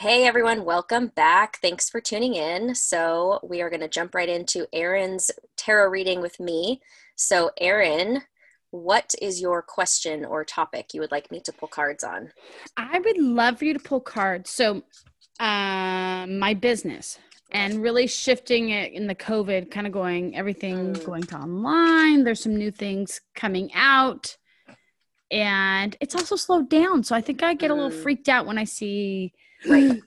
Hey everyone, welcome back. Thanks for tuning in. So, we are going to jump right into Erin's tarot reading with me. So, Erin, what is your question or topic you would like me to pull cards on? I would love for you to pull cards. So, um, my business and really shifting it in the COVID, kind of going everything Mm. going to online. There's some new things coming out, and it's also slowed down. So I think I get a little Mm. freaked out when I see Right.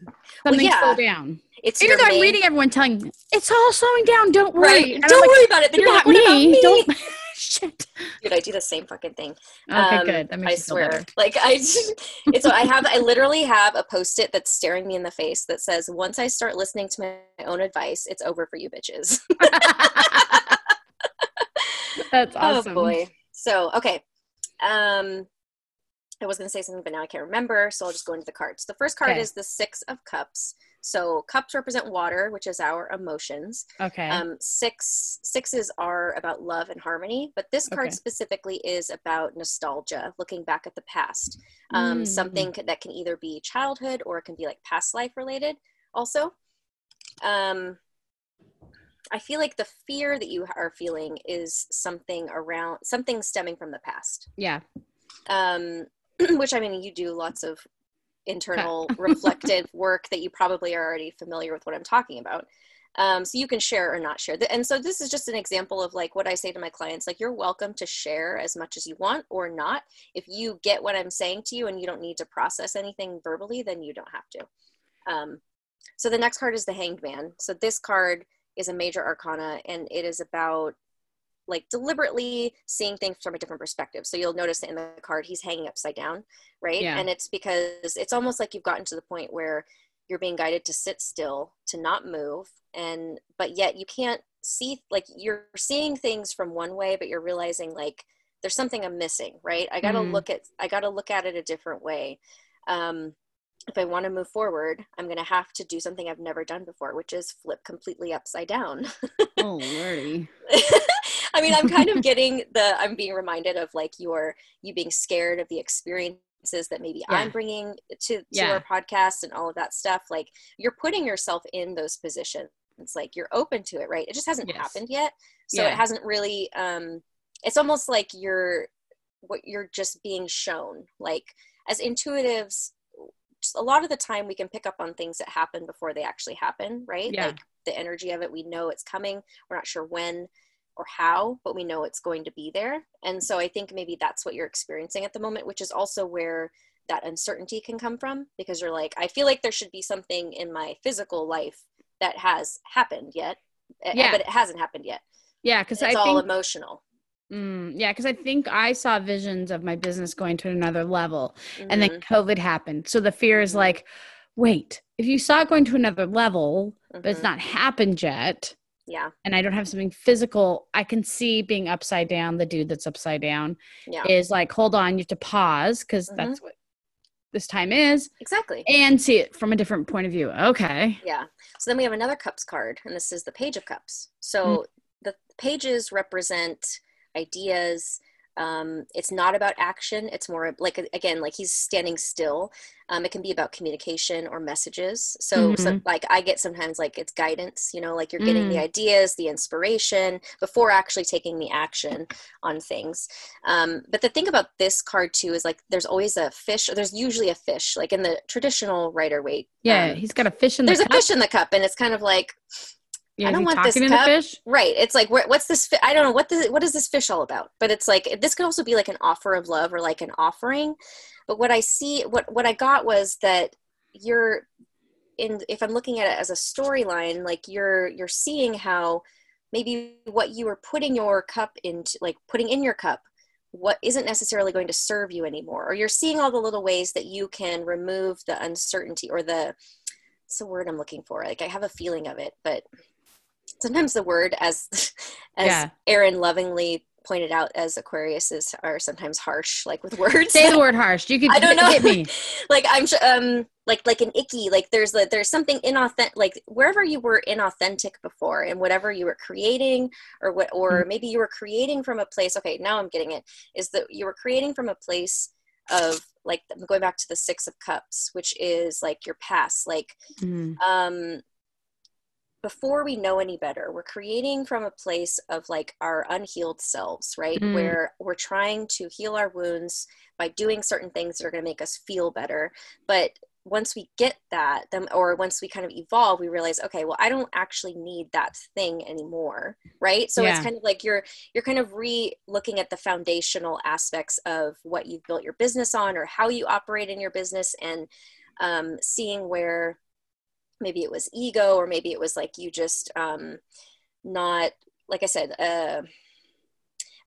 something yeah. slow down. It's Even though I'm reading everyone telling me it's all slowing down, don't worry. Right. And Don't like, worry about it. Then you're not like, what about me. me? Don't shit. Dude, I do the same fucking thing. Okay, Um, good. That makes I me swear. better. Like I, it's I have I literally have a post-it that's staring me in the face that says, "Once I start listening to my own advice, it's over for you bitches." That's awesome. Oh boy. So okay. Um I was gonna say something, but now I can't remember, so I'll just go into the cards. The first card Okay. is the six of cups. So cups represent water, which is our emotions. Okay. Um, six sixes are about love and harmony, but this card Okay. specifically is about nostalgia, looking back at the past. Um, Mm. Something that can either be childhood or it can be like past life related. Also, um, I feel like the fear that you are feeling is something around something stemming from the past. yeah. Um, which I mean, you do lots of internal reflective work that you probably are already familiar with what I'm talking about. Um, so you can share or not share. And so this is just an example of like what I say to my clients, like you're welcome to share as much as you want or not. If you get what I'm saying to you and you don't need to process anything verbally, then you don't have to. Um, so the next card is the Hanged Man. So this card is a major arcana and it is about like deliberately seeing things from a different perspective. So you'll notice that in the card he's hanging upside down, right? Yeah. And it's because it's almost like you've gotten to the point where you're being guided to sit still, to not move, and but yet you can't see like you're seeing things from one way, but you're realizing like there's something I'm missing, right? I got to Mhm. look at I got to look at it a different way. Um, if I want to move forward, I'm going to have to do something I've never done before, which is flip completely upside down. Oh lordy. I mean, I'm kind of getting the, I'm being reminded of like your, you being scared of the experiences that maybe Yeah. I'm bringing to, to Yeah. our podcast and all of that stuff. Like you're putting yourself in those positions. It's like you're open to it, right? It just hasn't Yes. happened yet. So Yeah. it hasn't really, um, it's almost like you're, what you're just being shown. Like as intuitives, a lot of the time we can pick up on things that happen before they actually happen, right? Like the energy of it, we know it's coming. We're not sure when or how, but we know it's going to be there. And so I think maybe that's what you're experiencing at the moment, which is also where that uncertainty can come from because you're like, I feel like there should be something in my physical life that has happened yet, eh, Yeah. but it hasn't happened yet. Yeah, because It's I all think emotional. Mm, yeah, because I think I saw visions of my business going to another level, and then Mhm, COVID happened. So the fear is Mhm. like, wait, if you saw it going to another level, but it's mhm. not happened yet, yeah, and I don't have something physical, I can see being upside down. The dude that's upside down yeah, is like, hold on, you have to pause because Mhm. that's what this time is, exactly. and see it from a different point of view. Okay. Yeah. So then we have another cups card, and this is the page of cups. So the pages represent ideas. Um, it's not about action. It's more like again, like he's standing still. Um, it can be about communication or messages. So, so Mhm. like I get sometimes like it's guidance. You know, like you're getting the ideas, the inspiration before actually taking the action on things. Um, but the thing about this card too is like there's always a fish. Or there's usually a fish, like in the traditional Rider Waite. Yeah, um, he's got a fish in the there's a fish in the cup and it's kind of like Yeah, I don't want this cup. the fish. right it's like what's this fi- i don't know what the, what is this fish all about but it's like this could also be like an offer of love or like an offering but what i see what what i got was that you're in if i'm looking at it as a storyline like you're you're seeing how maybe what you were putting your cup into like putting in your cup what isn't necessarily going to serve you anymore or you're seeing all the little ways that you can remove the uncertainty or the it's a word i'm looking for like i have a feeling of it but sometimes the word as as Yeah. Erin lovingly pointed out as aquarius is are sometimes harsh like with words Say the word harsh. You could I don't know. hit me. like i'm um like like an icky like there's a, there's something inauthentic like wherever you were inauthentic before and whatever you were creating or what or maybe you were creating from a place okay now i'm getting it is that you were creating from a place of like I'm going back to the six of cups which is like your past like Mhm. um before we know any better we're creating from a place of like our unhealed selves right? Mm. where we're trying to heal our wounds by doing certain things that are going to make us feel better. But once we get that then or once we kind of evolve we realize okay well i don't actually need that thing anymore right? So it's kind of like you're you're kind of re looking at the foundational aspects of what you've built your business on or how you operate in your business and um, seeing where maybe it was ego or maybe it was like you just um, not like i said uh,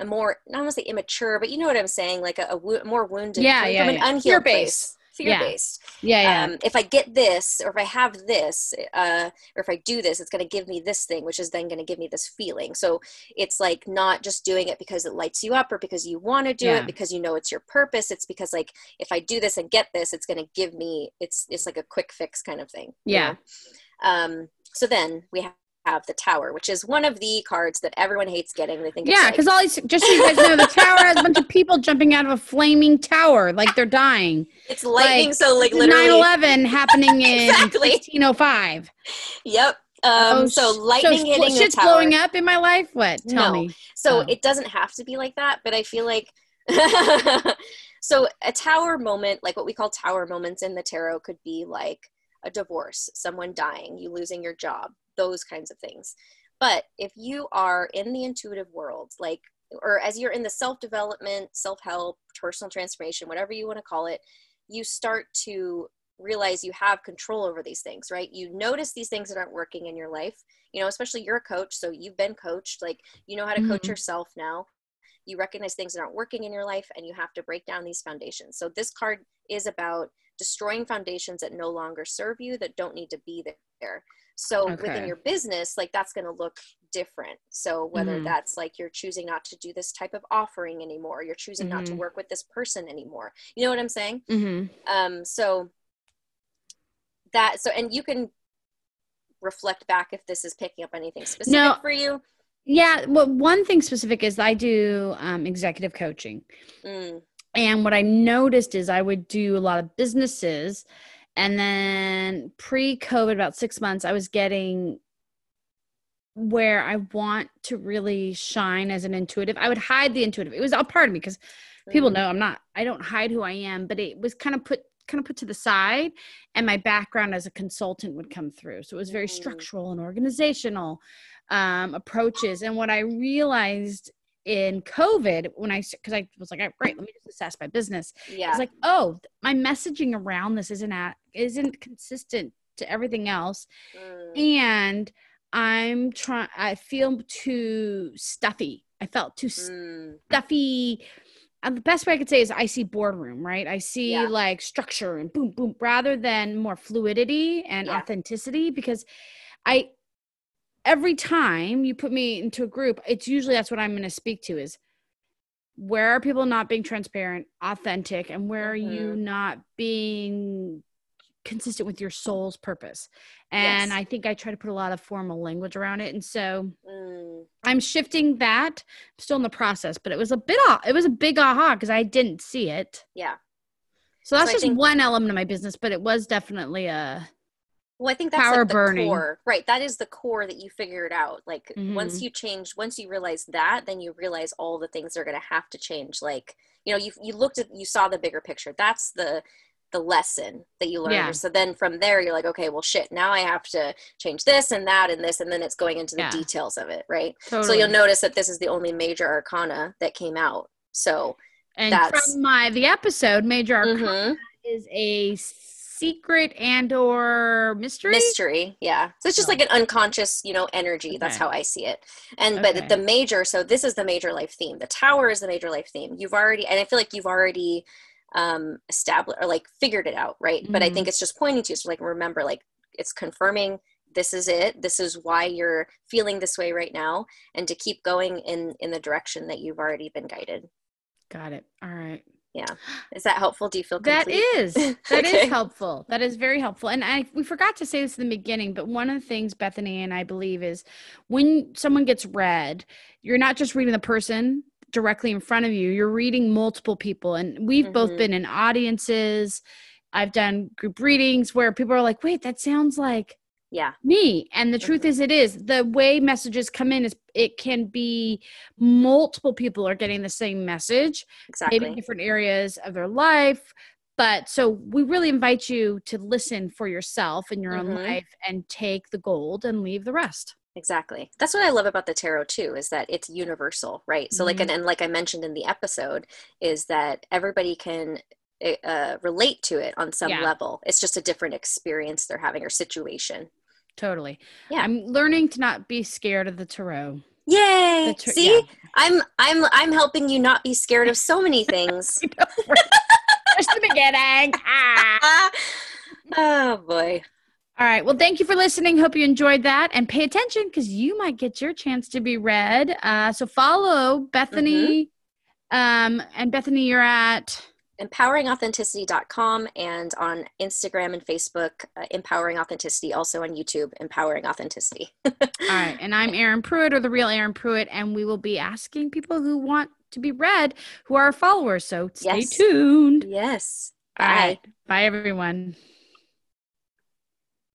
a more not want to say immature but you know what i'm saying like a, a wo- more wounded Yeah, yeah, from an unhealed Fear-based. place fear based Yeah, yeah. um, if I get this, or if I have this, uh, or if I do this, it's going to give me this thing, which is then going to give me this feeling. So it's like not just doing it because it lights you up or because you want to do Yeah. it because you know it's your purpose. It's because like if I do this and get this, it's going to give me. It's it's like a quick fix kind of thing. you Yeah. know? Um. So then we have. Have the tower, which is one of the cards that everyone hates getting. They think, yeah, like- because all these, just so you guys know, the tower has a bunch of people jumping out of a flaming tower like they're dying. it's lightning. like, so like literally, 9/11 happening in Exactly. 1605. yep. Um, Oh, so lightning so hitting shit's blowing up in my life. What? Tell No. me. So Oh. it doesn't have to be like that, but I feel like so a tower moment, like what we call tower moments in the tarot, could be like a divorce, someone dying, you losing your job, those kinds of things. But if you are in the intuitive world, like or as you're in the self development, self help, personal transformation, whatever you want to call it, you start to realize you have control over these things, right? You notice these things that aren't working in your life. You know, especially you're a coach, so you've been coached, like you know how to coach Mhm. yourself now. You recognize things that aren't working in your life and you have to break down these foundations. So this card is about destroying foundations that no longer serve you, that don't need to be there. So within your business, like that's going to look different. So whether Mhm. that's like you're choosing not to do this type of offering anymore, you're choosing not to Mhm. work with this person anymore. You know what I'm saying? hmm Um, so that so and you can reflect back if this is picking up anything specific No. for you. Yeah. Well, one thing specific is I do um, executive coaching. Mm, And what I noticed is I would do a lot of businesses. And then pre COVID, about six months, I was getting where I want to really shine as an intuitive. I would hide the intuitive. It was all part of me because people mm, know I'm not, I don't hide who I am, but it was kind of put kind of put to the side and my background as a consultant would come through so it was very Mm. structural and organizational um, approaches and what i realized in covid when i because i was like "All right, great let me just assess my business Yeah. it's like oh my messaging around this isn't at isn't consistent to everything else Mm, and i'm trying i feel too stuffy i felt too mm, stuffy. Uh, the best way I could say is I see boardroom, right? I see Yeah. like structure and boom, boom, rather than more fluidity and Yeah. authenticity. Because I, every time you put me into a group, it's usually that's what I'm going to speak to is where are people not being transparent, authentic, and where are you Mm-hmm. not being consistent with your soul's purpose? And Yes. I think I try to put a lot of formal language around it. And so, mm. I'm shifting that. I'm still in the process, but it was a bit ah- it was a big aha because I didn't see it. Yeah. So that's I just think- one element of my business, but it was definitely a Well, I think that's Power like the burning. core, right? That is the core that you figured out. Like once Mhm. you change, once you realize that, then you realize all the things are going to have to change. Like you know, you you looked at, you saw the bigger picture. That's the the lesson that you learned. Yeah. So then from there, you're like, okay, well, shit. Now I have to change this and that and this, and then it's going into the Yeah. details of it, right? totally. So you'll notice that this is the only major arcana that came out. So and that's- from my the episode, Major Arcana mhm. is a secret and or mystery. mystery yeah so it's just Oh. like an unconscious you know energy that's how i see it and Okay. but the major so this is the major life theme the tower is the major life theme you've already and i feel like you've already um established or like figured it out right but i Mm-hmm. think it's just pointing to so like remember like it's confirming this is it this is why you're feeling this way right now and to keep going in in the direction that you've already been guided Got it. All right. Is that helpful do you feel That complete? is that is Okay. helpful. That is very helpful. And I we forgot to say this in the beginning, but one of the things Bethany and I believe is when someone gets read, you're not just reading the person directly in front of you. You're reading multiple people, and we've both Mhm. been in audiences. I've done group readings where people are like, "Wait, that sounds like Yeah. me." And the truth is, it is the way messages come in is it can be multiple people are getting the same message, Exactly. maybe different areas of their life. But so we really invite you to listen for yourself in your own Mhm. life and take the gold and leave the rest. Exactly. That's what I love about the tarot too, is that it's universal, right? So like, Mhm. and, and like I mentioned in the episode, is that everybody can uh, relate to it on some Yeah. level. It's just a different experience they're having or situation. Totally. Yeah. I'm learning to not be scared of the tarot. Yay! The tar- See, yeah. I'm I'm I'm helping you not be scared of so many things. Just the beginning. Ah. oh boy. All right. Well, thank you for listening. Hope you enjoyed that. And pay attention because you might get your chance to be read. Uh, so follow Bethany. Um, and Bethany, you're at empoweringauthenticity.com and on Instagram and Facebook, uh, Empowering Authenticity, also on YouTube, Empowering Authenticity. all right. And I'm Erin Pruitt or the real Erin Pruitt. And we will be asking people who want to be read who are our followers. So stay Yes. tuned. yes. All Bye. right. Bye, everyone.